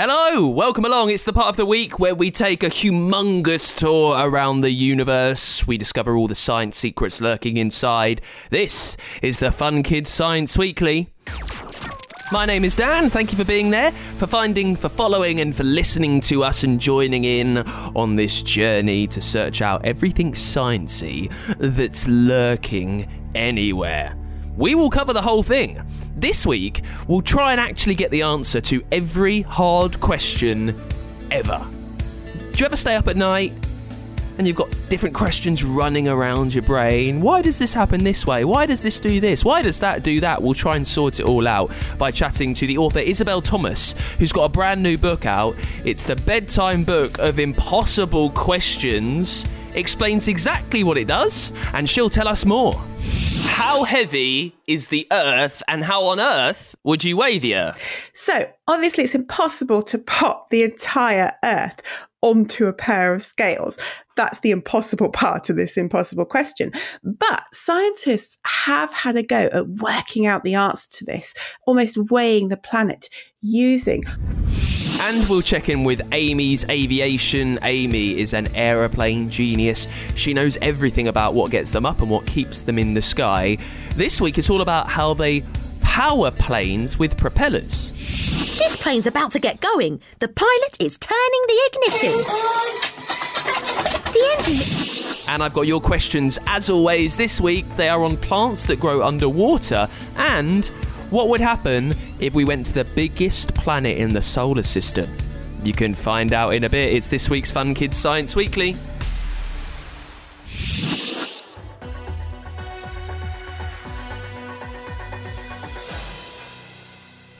Hello, welcome along. It's the part of the week where we take a humongous tour around the universe. We discover all the science secrets lurking inside. This is the Fun Kids Science Weekly. My name is Dan. Thank you for being there, for finding, for following, and for listening to us and joining in on this journey to search out everything sciencey that's lurking anywhere. We will cover the whole thing. This week, we'll try and actually get the answer to every hard question ever. Do you ever stay up at night and you've got different questions running around your brain? Why does this happen this way? Why does this do this? Why does that do that? We'll try and sort it all out by chatting to the author Isabel Thomas, who's got a brand new book out. It's the bedtime book of impossible questions explains exactly what it does, and she'll tell us more. How heavy is the Earth, and how on earth would you weigh the Earth? So, obviously, it's impossible to pop the entire Earth onto a pair of scales. That's the impossible part of this impossible question. But scientists have had a go at working out the answer to this, almost weighing the planet using. And we'll check in with Amy's aviation. Amy is an aeroplane genius. She knows everything about what gets them up and what keeps them in the sky. This week it's all about how they power planes with propellers. This plane's about to get going. The pilot is turning the ignition. The engine. And I've got your questions as always this week. They are on plants that grow underwater and what would happen if we went to the biggest planet in the solar system? You can find out in a bit. It's this week's Fun Kids Science Weekly.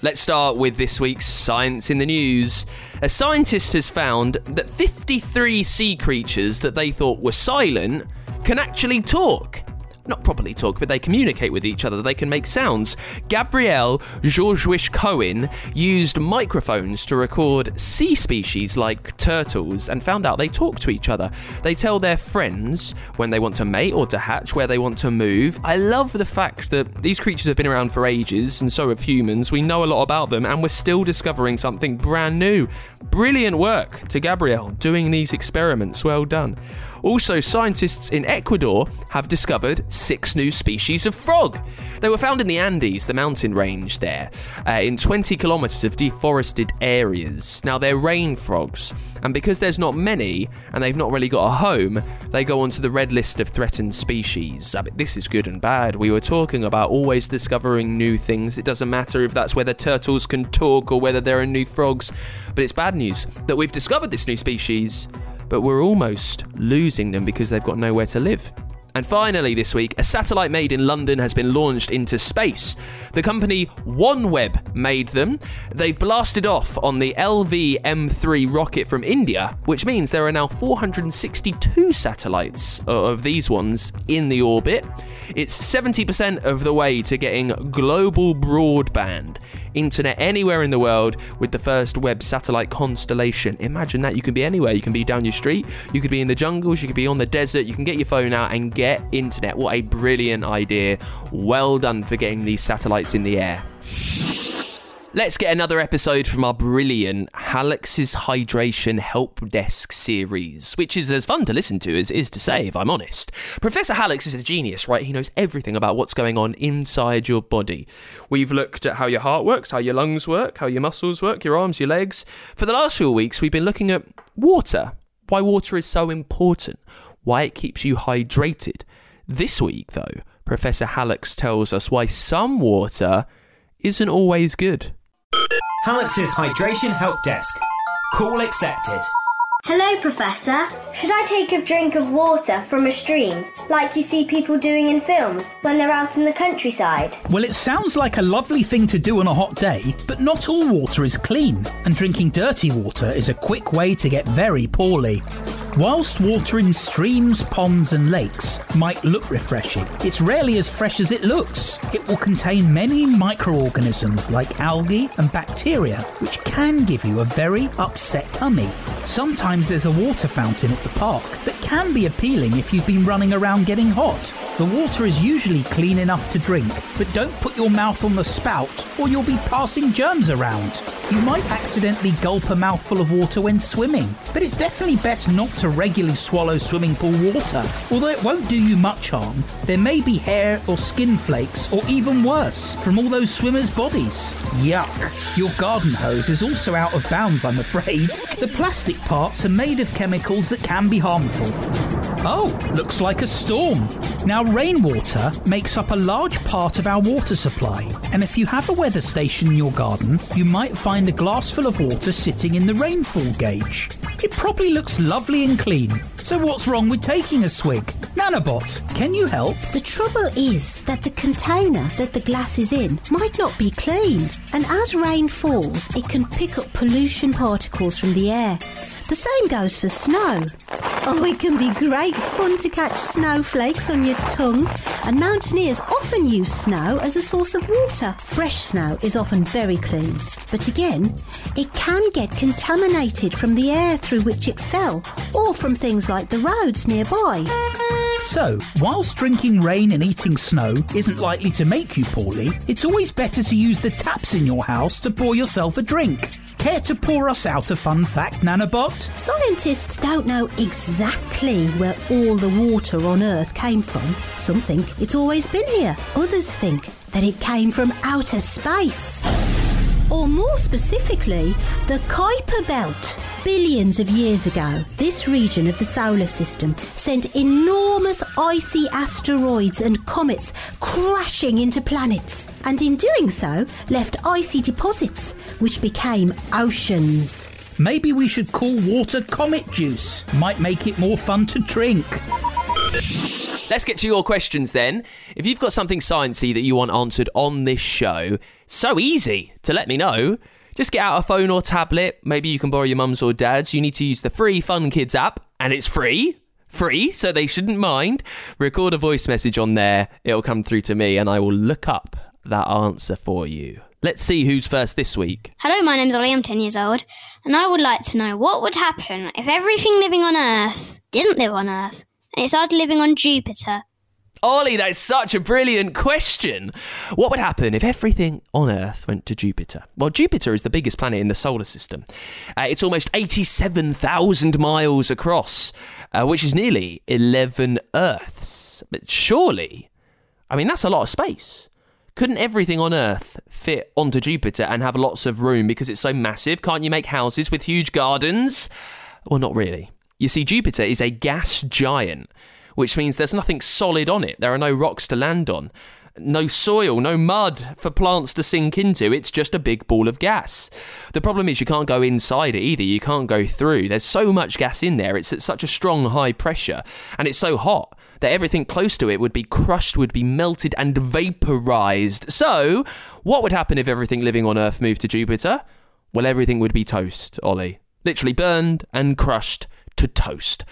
Let's start with this week's Science in the News. A scientist has found that 53 sea creatures that they thought were silent can actually talk not properly talk, but they communicate with each other. They can make sounds. Gabrielle Jorgewich-Cohen used microphones to record sea species like turtles and found out they talk to each other. They tell their friends when they want to mate or to hatch, where they want to move. I love the fact that these creatures have been around for ages, and so have humans. We know a lot about them, and we're still discovering something brand new. Brilliant work to Gabrielle doing these experiments. Well done. Also, scientists in Ecuador have discovered six new species of frog. They were found in the Andes, the mountain range there, uh, in 20 kilometers of deforested areas. Now, they're rain frogs, and because there's not many and they've not really got a home, they go onto the red list of threatened species. I mean, this is good and bad. We were talking about always discovering new things. It doesn't matter if that's whether turtles can talk or whether there are new frogs, but it's bad news that we've discovered this new species but we're almost losing them because they've got nowhere to live. And finally, this week, a satellite made in London has been launched into space. The company OneWeb made them. They've blasted off on the LVM3 rocket from India, which means there are now 462 satellites uh, of these ones in the orbit. It's 70% of the way to getting global broadband internet anywhere in the world with the first web satellite constellation. Imagine that. You can be anywhere. You can be down your street, you could be in the jungles, you could be on the desert, you can get your phone out and get internet. What a brilliant idea. Well done for getting these satellites in the air. Let's get another episode from our brilliant Hallux's Hydration Help Desk series, which is as fun to listen to as it is to say, if I'm honest. Professor Hallux is a genius, right? He knows everything about what's going on inside your body. We've looked at how your heart works, how your lungs work, how your muscles work, your arms, your legs. For the last few weeks, we've been looking at water, why water is so important, why it keeps you hydrated. This week, though, Professor Hallux tells us why some water isn't always good. Hallux's Hydration Help Desk. Call accepted. Hello, Professor. Should I take a drink of water from a stream, like you see people doing in films when they're out in the countryside? Well, it sounds like a lovely thing to do on a hot day, but not all water is clean, and drinking dirty water is a quick way to get very poorly. Whilst water in streams, ponds, and lakes might look refreshing, it's rarely as fresh as it looks. It will contain many microorganisms like algae and bacteria, which can give you a very upset tummy. Sometimes there's a water fountain at the park that can be appealing if you've been running around getting hot. The water is usually clean enough to drink, but don't put your mouth on the spout or you'll be passing germs around. You might accidentally gulp a mouthful of water when swimming, but it's definitely best not to regularly swallow swimming pool water. Although it won't do you much harm, there may be hair or skin flakes, or even worse, from all those swimmers' bodies. Yuck. Your garden hose is also out of bounds, I'm afraid. The plastic parts are made of chemicals that can be harmful. Oh, looks like a storm. Now, rainwater makes up a large part of our water supply, and if you have a weather station in your garden, you might find a glass full of water sitting in the rainfall gauge. It probably looks lovely and clean. So, what's wrong with taking a swig? Nanobot, can you help? The trouble is that the container that the glass is in might not be clean, and as rain falls, it can pick up pollution particles from the air. The same goes for snow. Oh, it can be great fun to catch snowflakes on your tongue, and mountaineers often use snow as a source of water. Fresh snow is often very clean, but again, it can get contaminated from the air through which it fell, or from things like the roads nearby. So, whilst drinking rain and eating snow isn't likely to make you poorly, it's always better to use the taps in your house to pour yourself a drink. Care to pour us out a fun fact, Nanobot? Scientists don't know exactly where all the water on Earth came from. Some think it's always been here. Others think that it came from outer space. Or more specifically, the Kuiper Belt. Billions of years ago, this region of the solar system sent enormous icy asteroids and comets crashing into planets, and in doing so, left icy deposits, which became oceans. Maybe we should call water comet juice. Might make it more fun to drink. Let's get to your questions then. If you've got something sciencey that you want answered on this show, so easy to let me know. Just get out a phone or tablet. Maybe you can borrow your mum's or dad's. You need to use the free Fun Kids app, and it's free. Free, so they shouldn't mind. Record a voice message on there. It'll come through to me, and I will look up that answer for you. Let's see who's first this week. Hello, my name's Ollie. I'm 10 years old, and I would like to know what would happen if everything living on Earth didn't live on Earth and it started living on Jupiter. Ollie, that's such a brilliant question. What would happen if everything on Earth went to Jupiter? Well, Jupiter is the biggest planet in the solar system. Uh, it's almost 87,000 miles across, uh, which is nearly 11 Earths. But surely, I mean, that's a lot of space. Couldn't everything on Earth fit onto Jupiter and have lots of room because it's so massive? Can't you make houses with huge gardens? Well, not really. You see, Jupiter is a gas giant which means there's nothing solid on it. There are no rocks to land on, no soil, no mud for plants to sink into. It's just a big ball of gas. The problem is you can't go inside it either. You can't go through. There's so much gas in there. It's at such a strong high pressure and it's so hot that everything close to it would be crushed, would be melted and vaporized. So, what would happen if everything living on Earth moved to Jupiter? Well, everything would be toast, Ollie. Literally burned and crushed to toast.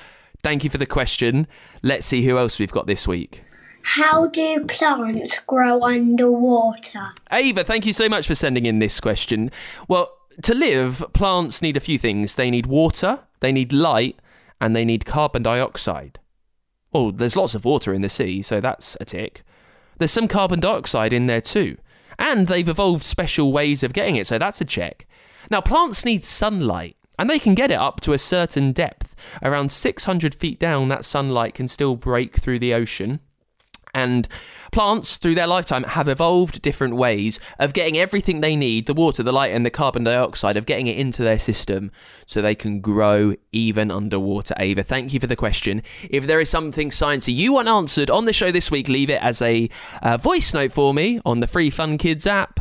Thank you for the question. Let's see who else we've got this week. How do plants grow underwater? Ava, thank you so much for sending in this question. Well, to live, plants need a few things. They need water, they need light, and they need carbon dioxide. Well, there's lots of water in the sea, so that's a tick. There's some carbon dioxide in there too. And they've evolved special ways of getting it, so that's a check. Now, plants need sunlight. And they can get it up to a certain depth. Around 600 feet down, that sunlight can still break through the ocean. And plants, through their lifetime, have evolved different ways of getting everything they need the water, the light, and the carbon dioxide of getting it into their system so they can grow even underwater. Ava, thank you for the question. If there is something sciencey you want answered on the show this week, leave it as a uh, voice note for me on the Free Fun Kids app.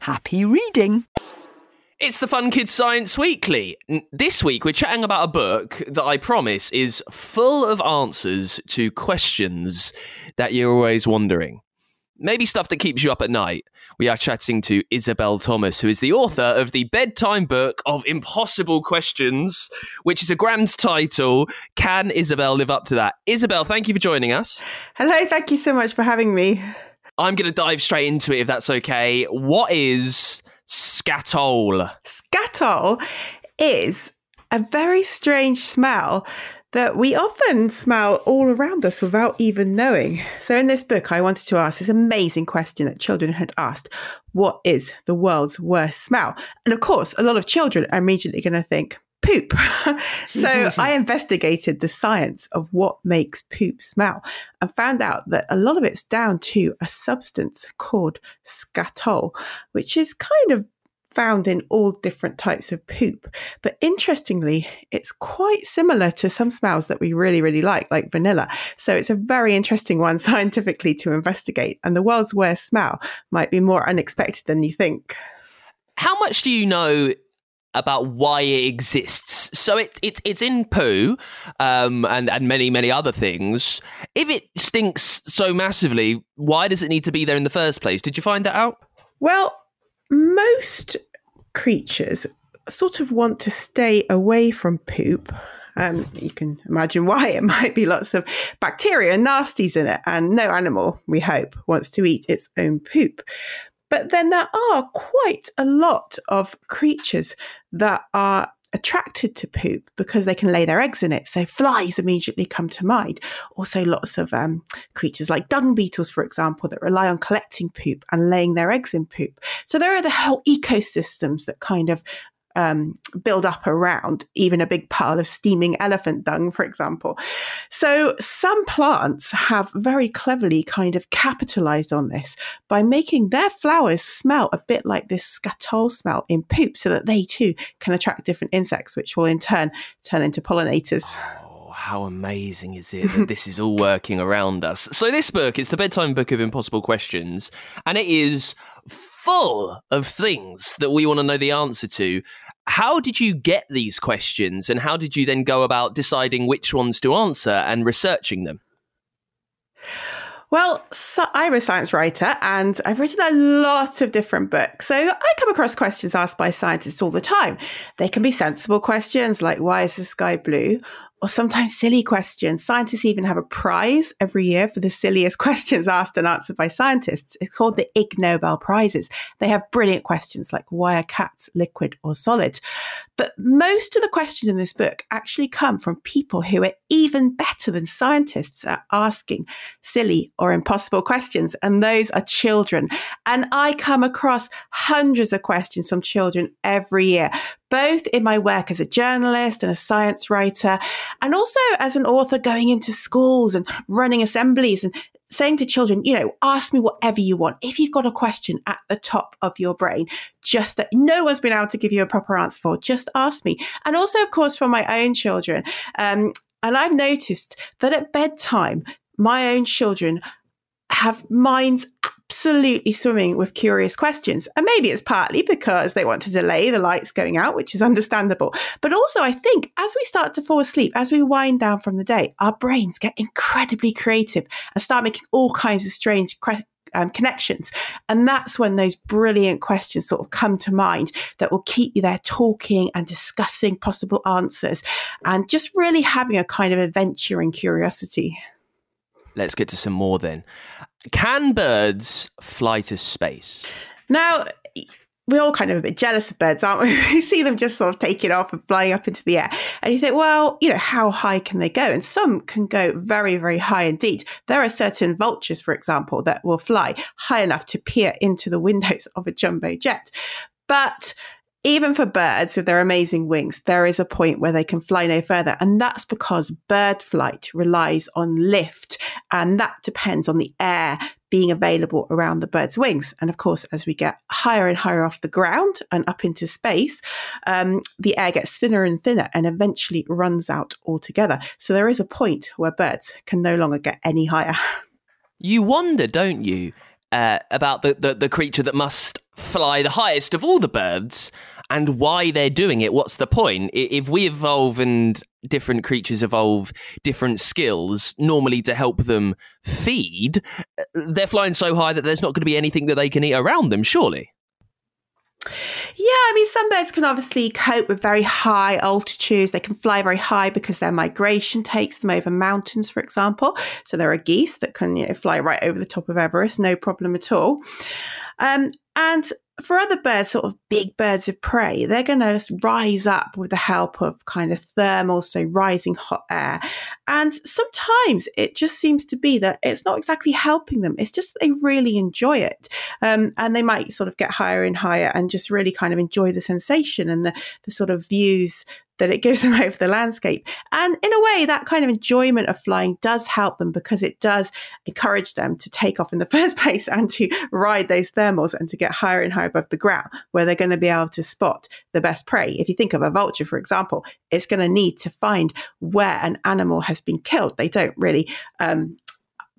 Happy reading! It's the Fun Kids Science Weekly. This week, we're chatting about a book that I promise is full of answers to questions that you're always wondering. Maybe stuff that keeps you up at night. We are chatting to Isabel Thomas, who is the author of the bedtime book of Impossible Questions, which is a grand title. Can Isabel live up to that? Isabel, thank you for joining us. Hello, thank you so much for having me. I'm going to dive straight into it if that's okay. What is skatole? Skatole is a very strange smell that we often smell all around us without even knowing. So, in this book, I wanted to ask this amazing question that children had asked What is the world's worst smell? And of course, a lot of children are immediately going to think, poop. so I investigated the science of what makes poop smell and found out that a lot of it's down to a substance called skatole, which is kind of found in all different types of poop. But interestingly, it's quite similar to some smells that we really, really like, like vanilla. So it's a very interesting one scientifically to investigate. And the world's worst smell might be more unexpected than you think. How much do you know about why it exists. So it, it it's in poo, um, and and many many other things. If it stinks so massively, why does it need to be there in the first place? Did you find that out? Well, most creatures sort of want to stay away from poop. Um, you can imagine why it might be lots of bacteria and nasties in it, and no animal, we hope, wants to eat its own poop. But then there are quite a lot of creatures that are attracted to poop because they can lay their eggs in it. So flies immediately come to mind. Also, lots of um, creatures like dung beetles, for example, that rely on collecting poop and laying their eggs in poop. So there are the whole ecosystems that kind of um, build up around even a big pile of steaming elephant dung, for example. So some plants have very cleverly kind of capitalized on this by making their flowers smell a bit like this skatole smell in poop so that they too can attract different insects, which will in turn turn into pollinators. Oh, how amazing is it that this is all working around us? So, this book is the bedtime book of impossible questions, and it is full of things that we want to know the answer to. How did you get these questions, and how did you then go about deciding which ones to answer and researching them? Well, so I'm a science writer and I've written a lot of different books. So I come across questions asked by scientists all the time. They can be sensible questions like, why is the sky blue? Or sometimes silly questions. Scientists even have a prize every year for the silliest questions asked and answered by scientists. It's called the Ig Nobel Prizes. They have brilliant questions like why are cats liquid or solid? But most of the questions in this book actually come from people who are even better than scientists at asking silly or impossible questions. And those are children. And I come across hundreds of questions from children every year both in my work as a journalist and a science writer, and also as an author going into schools and running assemblies and saying to children, you know, ask me whatever you want. If you've got a question at the top of your brain, just that no one's been able to give you a proper answer for, just ask me. And also, of course, for my own children. Um, and I've noticed that at bedtime, my own children have minds absolutely swimming with curious questions. And maybe it's partly because they want to delay the lights going out, which is understandable. But also, I think as we start to fall asleep, as we wind down from the day, our brains get incredibly creative and start making all kinds of strange um, connections. And that's when those brilliant questions sort of come to mind that will keep you there talking and discussing possible answers and just really having a kind of adventure and curiosity. Let's get to some more then. Can birds fly to space? Now, we're all kind of a bit jealous of birds, aren't we? we see them just sort of taking off and flying up into the air. And you think, well, you know, how high can they go? And some can go very, very high indeed. There are certain vultures, for example, that will fly high enough to peer into the windows of a jumbo jet. But even for birds with their amazing wings, there is a point where they can fly no further. And that's because bird flight relies on lift. And that depends on the air being available around the bird's wings. And of course, as we get higher and higher off the ground and up into space, um, the air gets thinner and thinner and eventually runs out altogether. So there is a point where birds can no longer get any higher. You wonder, don't you, uh, about the, the, the creature that must fly the highest of all the birds and why they're doing it. What's the point? If we evolve and different creatures evolve different skills, normally to help them feed, uh, they're flying so high that there's not going to be anything that they can eat around them, surely. Yeah, I mean, some birds can obviously cope with very high altitudes. They can fly very high because their migration takes them over mountains, for example. So there are geese that can you know, fly right over the top of Everest, no problem at all. Um, and for other birds, sort of big birds of prey, they're going to rise up with the help of kind of thermal, so rising hot air. And sometimes it just seems to be that it's not exactly helping them. It's just that they really enjoy it. Um, and they might sort of get higher and higher and just really kind of enjoy the sensation and the, the sort of views that it gives them over the landscape. And in a way, that kind of enjoyment of flying does help them because it does encourage them to take off in the first place and to ride those thermals and to get higher and higher above the ground where they're going to be able to spot the best prey. If you think of a vulture, for example, it's going to need to find where an animal has been killed. They don't really um,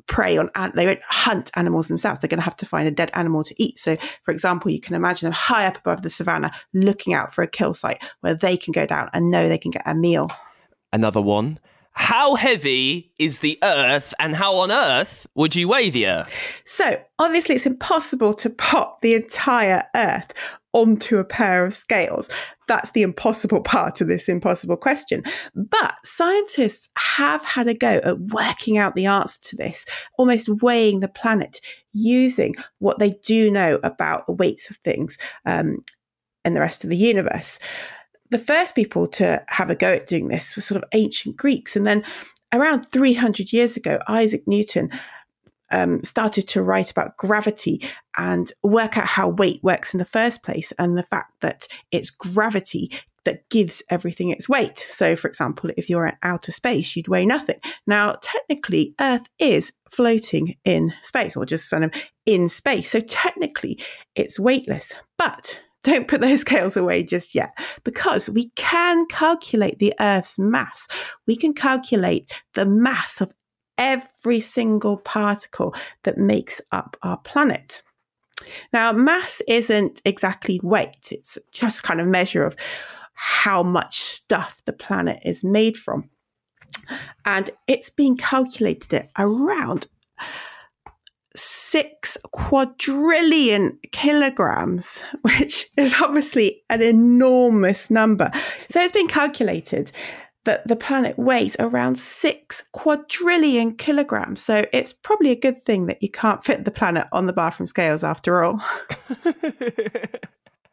prey on, they won't hunt animals themselves. They're going to have to find a dead animal to eat. So, for example, you can imagine them high up above the savannah looking out for a kill site where they can go down and know they can get a meal. Another one. How heavy is the Earth and how on earth would you weigh the Earth? So, obviously, it's impossible to pop the entire Earth onto a pair of scales. That's the impossible part of this impossible question. But scientists have had a go at working out the answer to this, almost weighing the planet using what they do know about the weights of things um, and the rest of the universe. The first people to have a go at doing this were sort of ancient Greeks. And then around 300 years ago, Isaac Newton um, started to write about gravity and work out how weight works in the first place and the fact that it's gravity that gives everything its weight. So, for example, if you're in outer space, you'd weigh nothing. Now, technically, Earth is floating in space or just kind of in space. So, technically, it's weightless. But don't put those scales away just yet because we can calculate the Earth's mass. We can calculate the mass of every single particle that makes up our planet. Now, mass isn't exactly weight, it's just kind of measure of how much stuff the planet is made from. And it's been calculated at around six quadrillion kilograms, which is obviously an enormous number. So it's been calculated that the planet weighs around six quadrillion kilograms. So it's probably a good thing that you can't fit the planet on the bathroom scales after all.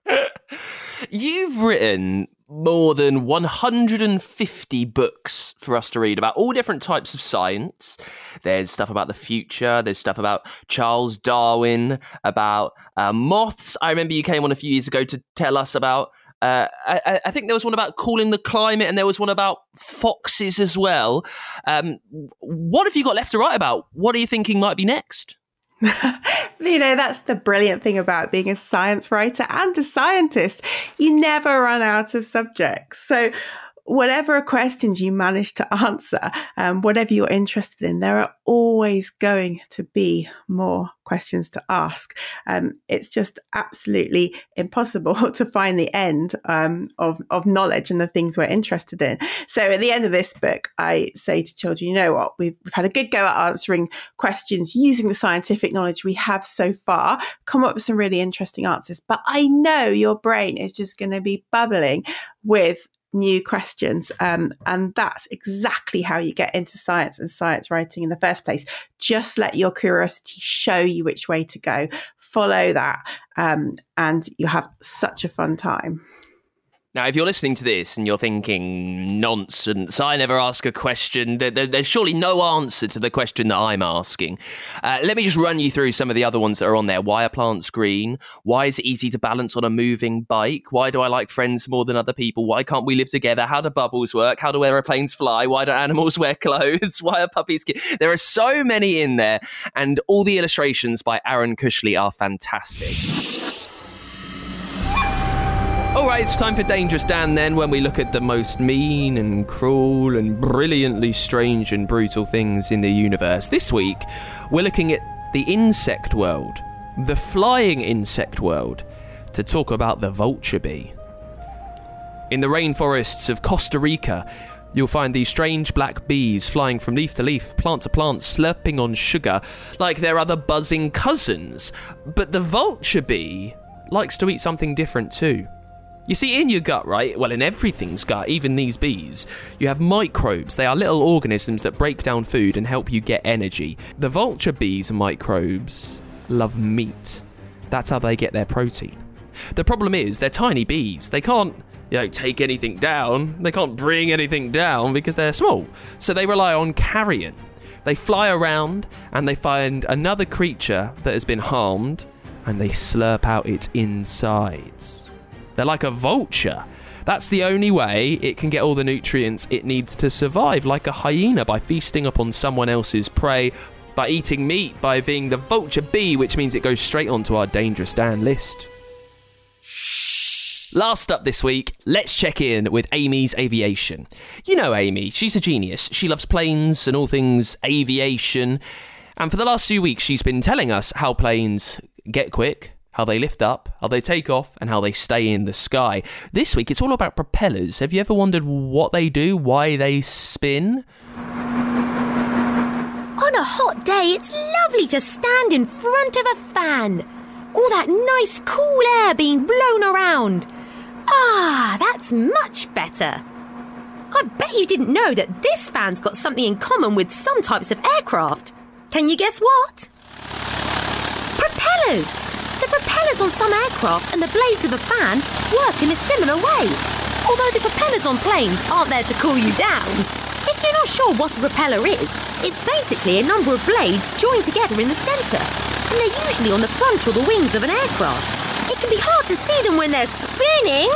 You've written more than 150 books for us to read about all different types of science. There's stuff about the future, there's stuff about Charles Darwin, about uh, moths. I remember you came on a few years ago to tell us about uh, I, I, think there was one about cooling the climate, and there was one about foxes as well. Um, what have you got left to write about? What are you thinking might be next? you know, that's the brilliant thing about being a science writer and a scientist. You never run out of subjects. So, whatever questions you manage to answer, um, whatever you're interested in, there are always going to be more questions to ask. Um, it's just absolutely impossible to find the end um, of, of knowledge and the things we're interested in. So at the end of this book, I say to children, you know what, we've, we've had a good go at answering questions using the scientific knowledge we have so far, come up with some really interesting answers. But I know your brain is just going to be bubbling with new questions. Um, and that's exactly how you get into science and science writing in the first place. Just let your curiosity show you which way to go, follow that, um, and you'll have such a fun time. Now, if you're listening to this and you're thinking, nonsense, I never ask a question, there, there, there's surely no answer to the question that I'm asking. Uh, let me just run you through some of the other ones that are on there. Why are plants green? Why is it easy to balance on a moving bike? Why do I like friends more than other people? Why can't we live together? How do bubbles work? How do aeroplanes fly? Why do animals wear clothes? Why are puppies cute? There are so many in there, and all the illustrations by Aaron Cushley are fantastic. All right, it's time for Dangerous Dan then, when we look at the most mean and cruel and brilliantly strange and brutal things in the universe. This week, we're looking at the insect world, the flying insect world, to talk about the vulture bee. In the rainforests of Costa Rica, You'll find these strange black bees flying from leaf to leaf, plant to plant, slurping on sugar like their other buzzing cousins. But the vulture bee likes to eat something different too. You see, in your gut, right? Well, in everything's gut, even these bees, you have microbes. They are little organisms that break down food and help you get energy. The vulture bees' microbes love meat. That's how they get their protein. The problem is, they're tiny bees. They can't you know, take anything down. They can't bring anything down because they're small. So they rely on carrion. They fly around and they find another creature that has been harmed and they slurp out its insides. They're like a vulture. That's the only way it can get all the nutrients it needs to survive, like a hyena by feasting upon someone else's prey, by eating meat, by being the vulture bee, which means it goes straight onto our dangerous Dan list. Last up this week, let's check in with Amy's Aviation. You know Amy, she's a genius. She loves planes and all things aviation. And for the last few weeks, she's been telling us how planes get quick, how they lift up, how they take off, and how they stay in the sky. This week, it's all about propellers. Have you ever wondered what they do, why they spin? On a hot day, it's lovely to stand in front of a fan. All that nice, cool air being blown around. Ah, that's much better. I bet you didn't know that this fan's got something in common with some types of aircraft. Can you guess what? Propellers! The propellers on some aircraft and the blades of a fan work in a similar way. Although the propellers on planes aren't there to cool you down. If you're not sure what a propeller is, it's basically a number of blades joined together in the centre, and they're usually on the front or the wings of an aircraft. It can be hard to see them when they're spinning.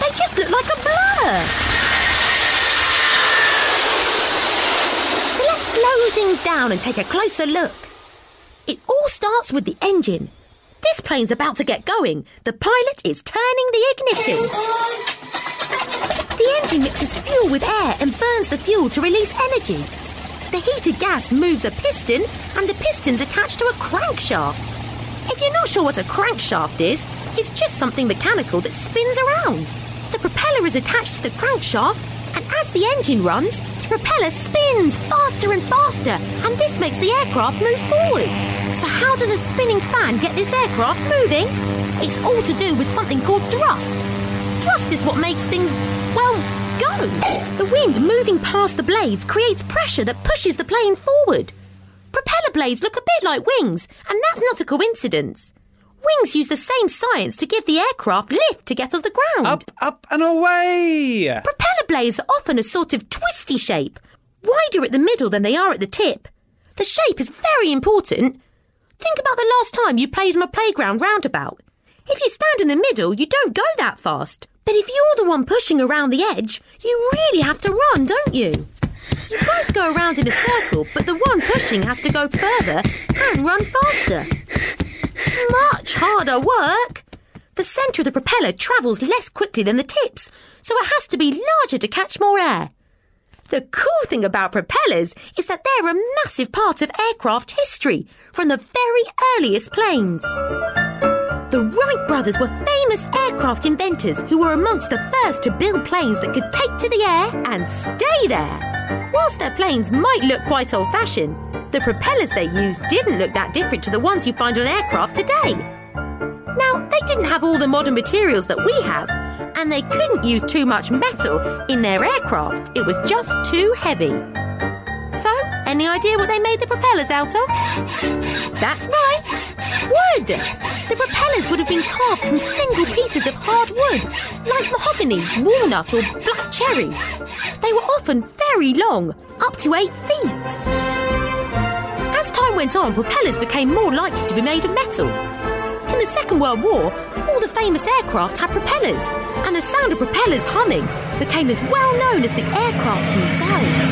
They just look like a blur. So let's slow things down and take a closer look. It all starts with the engine. This plane's about to get going. The pilot is turning the ignition. The engine mixes fuel with air and burns the fuel to release energy. The heated gas moves a piston, and the piston's attached to a crankshaft. If you're not sure what a crankshaft is, it's just something mechanical that spins around. The propeller is attached to the crankshaft, and as the engine runs, propeller spins faster and faster, and this makes the aircraft move forward. So, how does a spinning fan get this aircraft moving? It's all to do with something called thrust. Thrust is what makes things, well, go. The wind moving past the blades creates pressure that pushes the plane forward. Propeller blades look a bit like wings, and that's not a coincidence. Wings use the same science to give the aircraft lift to get off the ground. Up, up, and away! Propeller blades are often a sort of twisty shape, wider at the middle than they are at the tip. The shape is very important. Think about the last time you played on a playground roundabout. If you stand in the middle, you don't go that fast. But if you're the one pushing around the edge, you really have to run, don't you? You both go around in a circle, but the one pushing has to go further and run faster. Much harder work. The centre of the propeller travels less quickly than the tips, so it has to be larger to catch more air. The cool thing about propellers is that they're a massive part of aircraft history, from the very earliest planes. The Wright brothers were famous aircraft inventors who were amongst the first to build planes that could take to the air and stay there. Whilst their planes might look quite old fashioned, the propellers they used didn't look that different to the ones you find on aircraft today. Now, they didn't have all the modern materials that we have, and they couldn't use too much metal in their aircraft. It was just too heavy. So, any idea what they made the propellers out of? That's right, wood! The propellers would have been carved from single pieces of hard wood, like mahogany, walnut, or black cherry. They were often very long, up to eight feet. As time went on, propellers became more likely to be made of metal. In the Second World War, all the famous aircraft had propellers, and the sound of propellers humming became as well known as the aircraft themselves.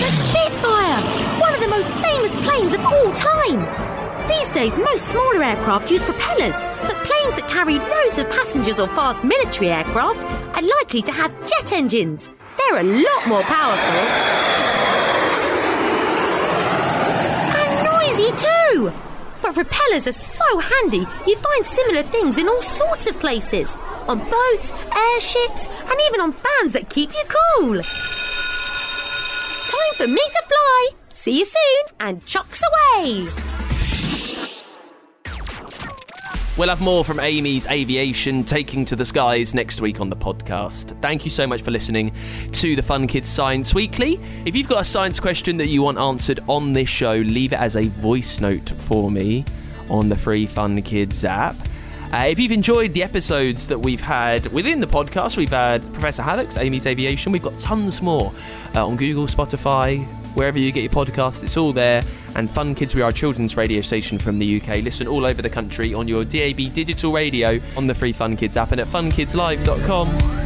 That's Spitfire, one of the most famous planes of all time. These days, most smaller aircraft use propellers, but planes that carry loads of passengers or fast military aircraft are likely to have jet engines. They're a lot more powerful. And noisy too! But propellers are so handy, you find similar things in all sorts of places. On boats, airships, and even on fans that keep you cool. Time for me to fly! See you soon, and chocks away! We'll have more from Amy's aviation taking to the skies next week on the podcast. Thank you so much for listening to the Fun Kids Science Weekly. If you've got a science question that you want answered on this show, leave it as a voice note for me on the free Fun Kids app. Uh, if you've enjoyed the episodes that we've had within the podcast, we've had Professor Hallux's Amy's Aviation. We've got tons more uh, on Google, Spotify, wherever you get your podcasts. It's all there. And Fun Kids, we are children's radio station from the UK. Listen all over the country on your DAB digital radio on the free Fun Kids app and at funkidslive.com.